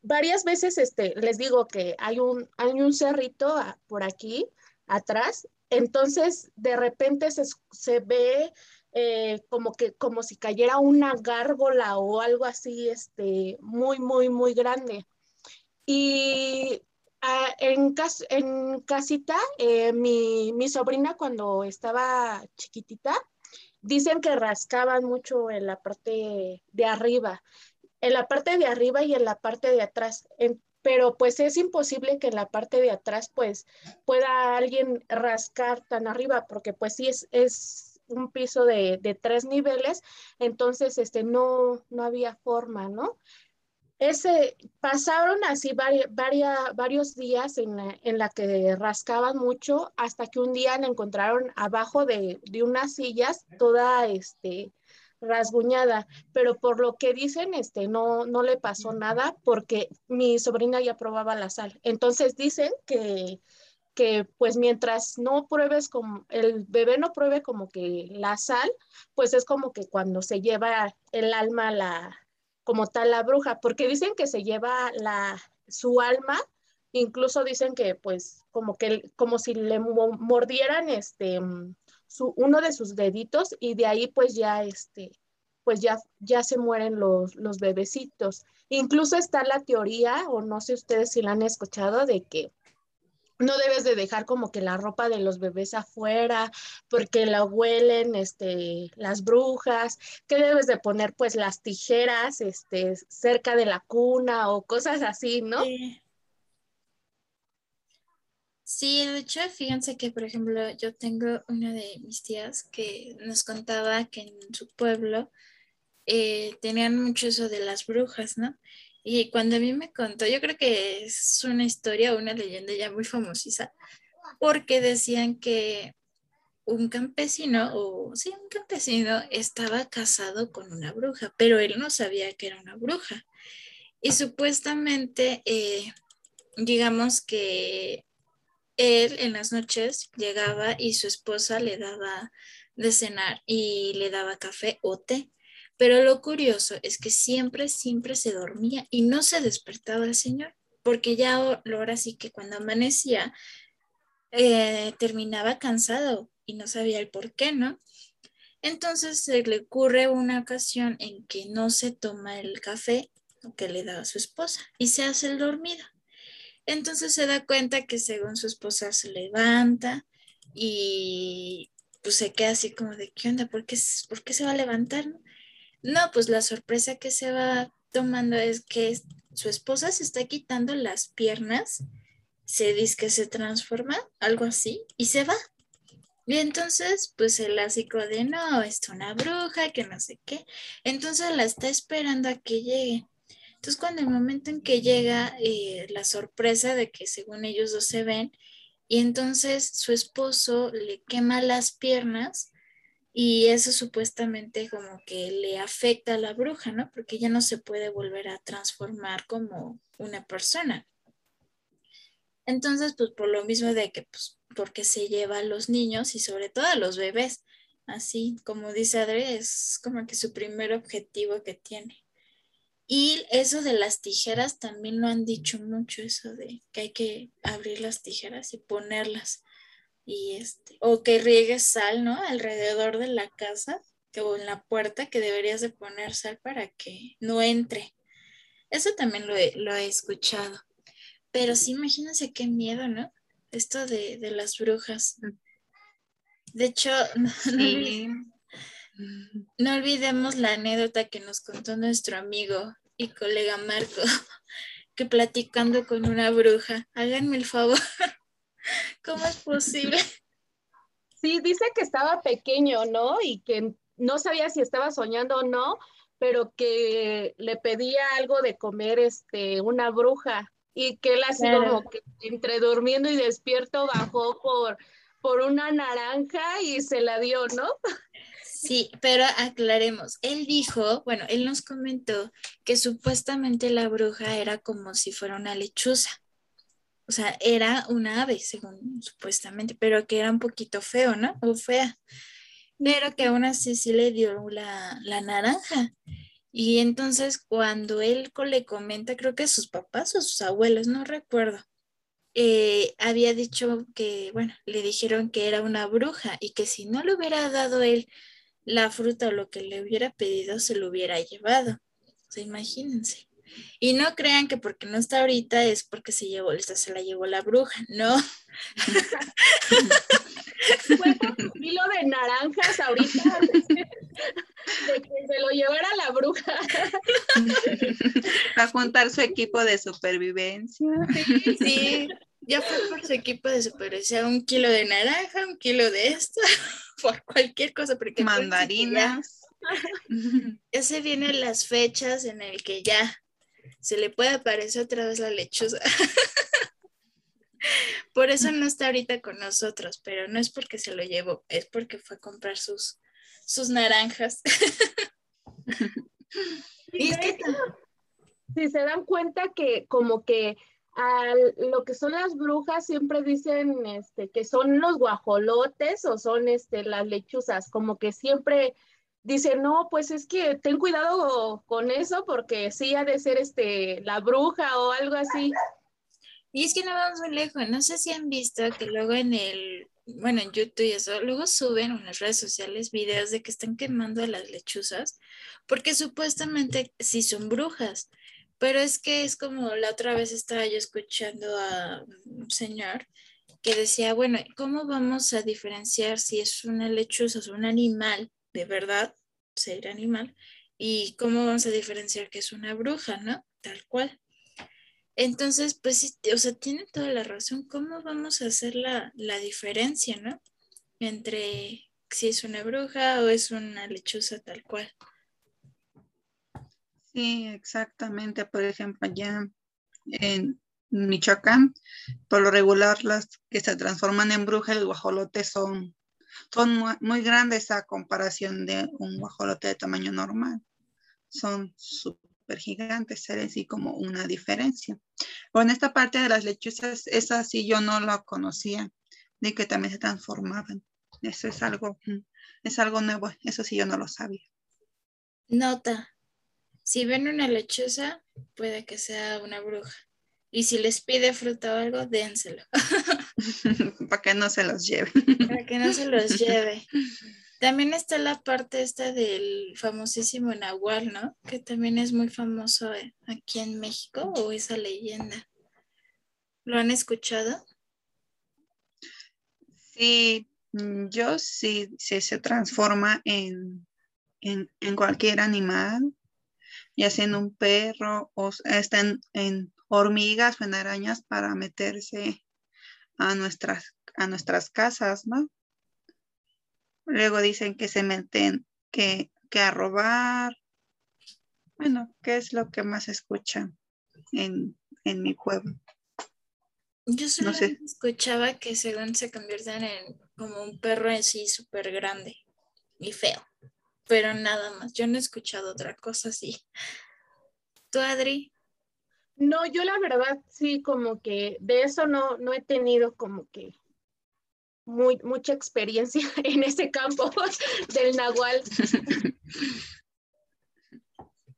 Speaker 2: varias veces, este, les digo que hay un, hay un cerrito por aquí atrás, entonces de repente se, se ve eh, como que como si cayera una gárgola o algo así, este, muy, muy, muy grande. Y ah, en, en casita, eh, mi, mi, sobrina cuando estaba chiquitita, dicen que rascaban mucho en la parte de arriba, en la parte de arriba y en la parte de atrás. pero pues es imposible que en la parte de atrás pues pueda alguien rascar tan arriba, porque pues sí es un piso de, tres niveles, entonces este, no, no había forma, ¿no? Ese, pasaron así varios días en la, en la, que rascaban mucho hasta que un día la encontraron abajo de, de unas sillas toda este, rasguñada, pero por lo que dicen, este, no, no le pasó nada porque mi sobrina ya probaba la sal. Entonces dicen que, que pues mientras no pruebes como el bebé no pruebe como que la sal, pues es como que cuando se lleva el alma la como tal la bruja, porque dicen que se lleva la su alma, incluso dicen que pues como que como si le mordieran este su, uno de sus deditos y de ahí pues ya este, pues ya, ya se mueren los, los bebecitos. Incluso está la teoría, o no sé ustedes si la han escuchado, de que no debes de dejar como que la ropa de los bebés afuera porque la huelen este, las brujas, que debes de poner pues las tijeras este, cerca de la cuna o cosas así, ¿no?
Speaker 1: Sí. Sí, de hecho, fíjense que, por ejemplo, yo tengo una de mis tías que nos contaba que en su pueblo eh, tenían mucho eso de las brujas, ¿no? Y cuando a mí me contó, yo creo que es una historia, una leyenda ya muy famosísima, porque decían que un campesino, o sí, un campesino estaba casado con una bruja, pero él no sabía que era una bruja. Y supuestamente, eh, digamos que él en las noches llegaba y su esposa le daba de cenar y le daba café o té. Pero lo curioso es que siempre, siempre se dormía y no se despertaba el señor, porque ya ahora sí que cuando amanecía eh, terminaba cansado y no sabía el por qué, ¿no? Entonces se le ocurre una ocasión en que no se toma el café que le daba su esposa y se hace el dormido. Entonces se da cuenta que según su esposa se levanta y pues se queda así como de, ¿qué onda? ¿Por qué, ¿por qué se va a levantar? No, pues la sorpresa que se va tomando es que su esposa se está quitando las piernas, se dice que se transforma, algo así, y se va. Y entonces, pues el clásico de no, es una bruja, que no sé qué. Entonces la está esperando a que llegue. Entonces, cuando el momento en que llega eh, la sorpresa de que según ellos dos se ven, y entonces su esposo le quema las piernas y eso supuestamente como que le afecta a la bruja, ¿no? Porque ya no se puede volver a transformar como una persona. Entonces, pues por lo mismo de que, pues, porque se lleva a los niños y sobre todo a los bebés, así como dice Adri, es como que su primer objetivo que tiene. Y eso de las tijeras también lo han dicho mucho, eso de que hay que abrir las tijeras y ponerlas y este, o que riegues sal, ¿no? Alrededor de la casa o en la puerta que deberías de poner sal para que no entre. Eso también lo he, lo he escuchado. Pero sí, imagínense qué miedo, ¿no? Esto de, las brujas. De hecho, no olvidemos la anécdota que nos contó nuestro amigo y colega Marco, que platicando con una bruja, háganme el favor, ¿Cómo es posible?
Speaker 2: Sí, dice que estaba pequeño, ¿no? Y que no sabía si estaba soñando o no, pero que le pedía algo de comer este una bruja y que él así como que entre durmiendo y despierto bajó por por una naranja y se la dio, ¿no?
Speaker 1: Sí, pero aclaremos, él dijo, bueno, él nos comentó que supuestamente la bruja era como si fuera una lechuza o sea, era una ave, según supuestamente, pero que era un poquito feo, ¿no? O fea. Pero que aún así sí le dio la, naranja. Y entonces cuando él le comenta, creo que sus papás o sus abuelos, no recuerdo, eh, había dicho que, bueno, le dijeron que era una bruja y que si no le hubiera dado él la fruta o lo que le hubiera pedido, se lo hubiera llevado. O sea, imagínense. Y no crean que porque no está ahorita es porque se llevó, se la llevó la bruja, no.
Speaker 2: Fue un kilo de naranjas ahorita de que se lo llevara la bruja.
Speaker 5: A juntar su equipo de supervivencia.
Speaker 1: Sí, sí, ya fue por su equipo de supervivencia, un kilo de naranja, un kilo de esto, por cualquier cosa. Porque
Speaker 5: Mandarinas.
Speaker 1: Ya se vienen las fechas en el que ya se le puede aparecer otra vez la lechuza. Por eso no está ahorita con nosotros, pero no es porque se lo llevó, es porque fue a comprar sus, sus naranjas.
Speaker 2: y es que si se dan cuenta que como que a lo que son las brujas siempre dicen este, que son los guajolotes o son este, las lechuzas, como que siempre dice, no, pues es que ten cuidado con eso porque sí ha de ser este, la bruja o algo así.
Speaker 1: Y es que no vamos muy lejos, no sé si han visto que luego en el, bueno, en YouTube y eso, luego suben en las redes sociales videos de que están quemando a las lechuzas porque supuestamente sí son brujas. Pero es que es como la otra vez estaba yo escuchando a un señor que decía, bueno, ¿cómo vamos a diferenciar si es una lechuza o un animal de verdad, ser animal, y cómo vamos a diferenciar que es una bruja, ¿no? Tal cual. Entonces, pues, o sea, tiene toda la razón. ¿Cómo vamos a hacer la, la diferencia, ¿no? Entre si es una bruja o es una lechuza tal cual.
Speaker 5: Sí, exactamente. Por ejemplo, allá en Michoacán, por lo regular las que se transforman en brujas, el guajolote son, son muy grandes a comparación de un guajolote de tamaño normal. Son súper gigantes, ser así como una diferencia. O en esta parte de las lechuzas, esa sí yo no la conocía, de que también se transformaban. Eso es algo, mm, es algo nuevo, eso sí yo no lo sabía.
Speaker 1: Nota, si ven una lechuza, puede que sea una bruja. Y si les pide fruta o algo, dénselo.
Speaker 5: Para que no se los lleve.
Speaker 1: Para que no se los lleve. También está la parte esta del famosísimo Nahual, ¿no? Que también es muy famoso eh, aquí en México, o esa leyenda. ¿Lo han escuchado?
Speaker 5: Sí, mm, yo sí, sí se transforma en, en, en cualquier animal ya sea en un perro o están en hormigas o en arañas para meterse a nuestras, a nuestras casas, ¿no? Luego dicen que se meten, que, que a robar. Bueno, ¿qué es lo que más escuchan en, en mi pueblo?
Speaker 1: Yo solo escuchaba que según se convierten en como un perro así súper grande y feo pero nada más. Yo no he escuchado otra cosa así. ¿Tú, Adri?
Speaker 2: No, yo la verdad sí, como que de eso no, no he tenido como que muy, mucha experiencia en ese campo del Nahual.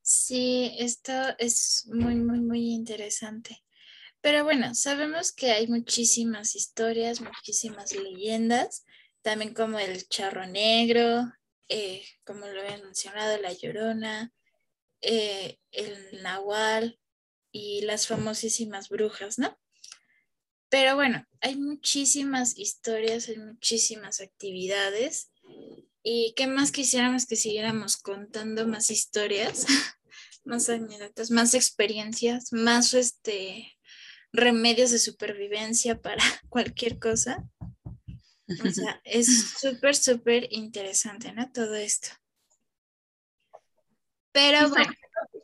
Speaker 1: Sí, esto es muy, muy, muy interesante. Pero bueno, sabemos que hay muchísimas historias, muchísimas leyendas, también como el charro negro, eh, como lo habían mencionado, la Llorona, eh, el Nahual y las famosísimas brujas, ¿no? Pero bueno, hay muchísimas historias, hay muchísimas actividades. ¿Y qué más quisiéramos que siguiéramos contando más historias, más anécdotas, más experiencias, más este, remedios de supervivencia para cualquier cosa? O sea, es súper, súper interesante, ¿no? Todo esto. Pero bueno.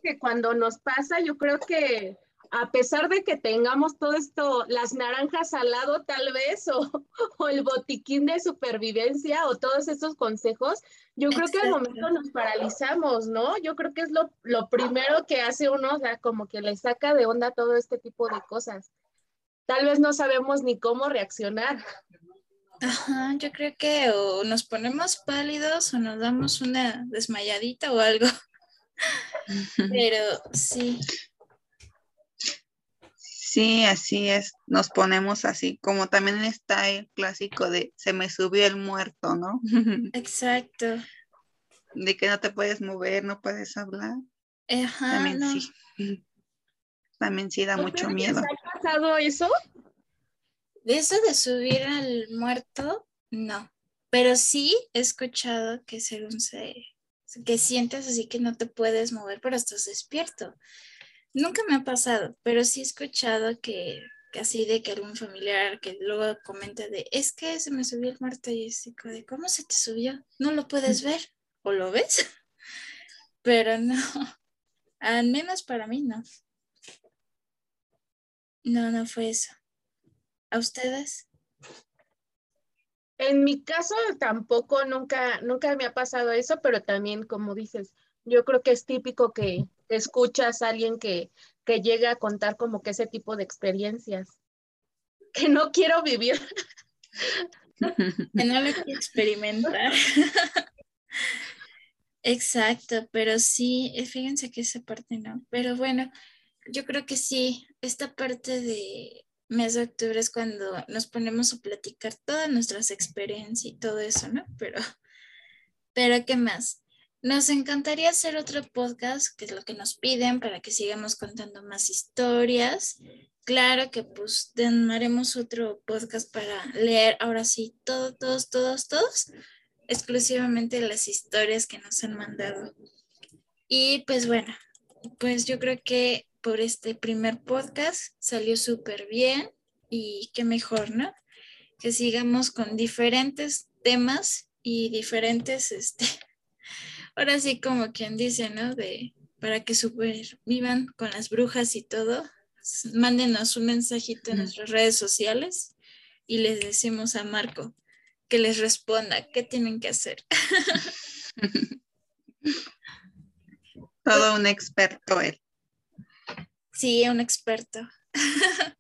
Speaker 2: Que cuando nos pasa, yo creo que a pesar de que tengamos todo esto, las naranjas al lado tal vez, o, el botiquín de supervivencia, o todos estos consejos, yo creo que al momento nos paralizamos, ¿no? Yo creo que es lo, lo primero que hace uno, o sea, como que le saca de onda todo este tipo de cosas. Tal vez no sabemos ni cómo reaccionar.
Speaker 1: Ajá, yo creo que o nos ponemos pálidos o nos damos una desmayadita o algo. Pero sí.
Speaker 5: Sí, así es. Nos ponemos así, como también está el clásico de se me subió el muerto, ¿no?
Speaker 1: Exacto.
Speaker 5: De que no te puedes mover, no puedes hablar.
Speaker 1: Ajá,
Speaker 5: también sí. También sí da mucho miedo. ¿Te
Speaker 2: ha pasado eso?
Speaker 1: De eso de subir al muerto, no. Pero sí he escuchado que según se, que sientes así que no te puedes mover, pero estás despierto. Nunca me ha pasado, pero sí he escuchado que, así de que algún familiar que luego comenta de, es que se me subió el muerto y es de, ¿cómo se te subió? No lo puedes ver o lo ves, pero no, al menos para mí no. No, no fue eso. ¿A ustedes?
Speaker 2: En mi caso tampoco, nunca, nunca me ha pasado eso, pero también, como dices, yo creo que es típico que escuchas a alguien que, que llega a contar como que ese tipo de experiencias que no quiero vivir.
Speaker 1: Que no lo quiero experimentar. Exacto, pero sí, eh, fíjense que esa parte no. Pero bueno, yo creo que sí, esta parte de mes de octubre es cuando nos ponemos a platicar todas nuestras experiencias y todo eso, ¿no? Pero, pero ¿qué más? Nos encantaría hacer otro podcast, que es lo que nos piden, para que sigamos contando más historias. Claro que pues haremos otro podcast para leer ahora sí todos, todos, todos, todos, exclusivamente las historias que nos han mandado. Y pues bueno, pues yo creo que por este primer podcast salió súper bien y qué mejor, ¿no? Que sigamos con diferentes temas y diferentes, este, ahora sí como quien dice, ¿no? De para que vivan con las brujas y todo, mándenos un mensajito en nuestras redes sociales y les decimos a Marco que les responda qué tienen que hacer.
Speaker 5: Todo un experto él.
Speaker 1: Sí, un experto.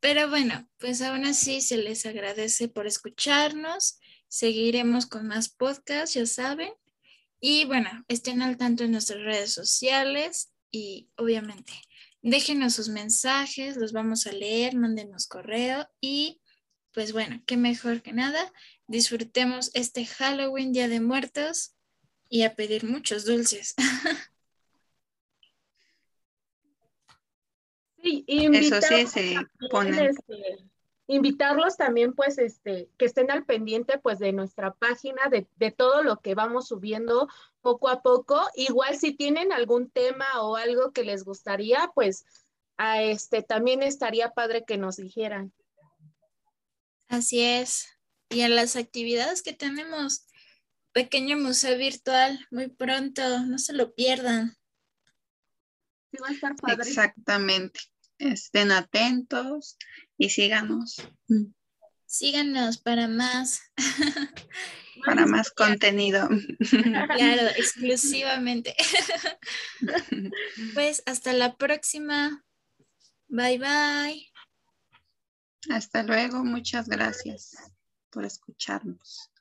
Speaker 1: Pero bueno, pues aún así se les agradece por escucharnos. Seguiremos con más podcasts, ya saben. Y bueno, estén al tanto en nuestras redes sociales y obviamente déjenos sus mensajes, los vamos a leer, mándenos correo y pues bueno, qué mejor que nada, disfrutemos este Halloween, Día de Muertos y a pedir muchos dulces.
Speaker 2: Sí, Eso sí se este, invitarlos también, pues, este, que estén al pendiente, pues, de nuestra página, de, de, todo lo que vamos subiendo poco a poco. Igual si tienen algún tema o algo que les gustaría, pues, a este, también estaría padre que nos dijeran.
Speaker 1: Así es. Y a las actividades que tenemos, pequeño museo virtual, muy pronto, no se lo pierdan.
Speaker 5: Exactamente. Estén atentos y síganos.
Speaker 1: Síganos para más.
Speaker 5: Para más contenido.
Speaker 1: Claro, exclusivamente. Pues hasta la próxima. Bye bye.
Speaker 5: Hasta luego. Muchas gracias por escucharnos.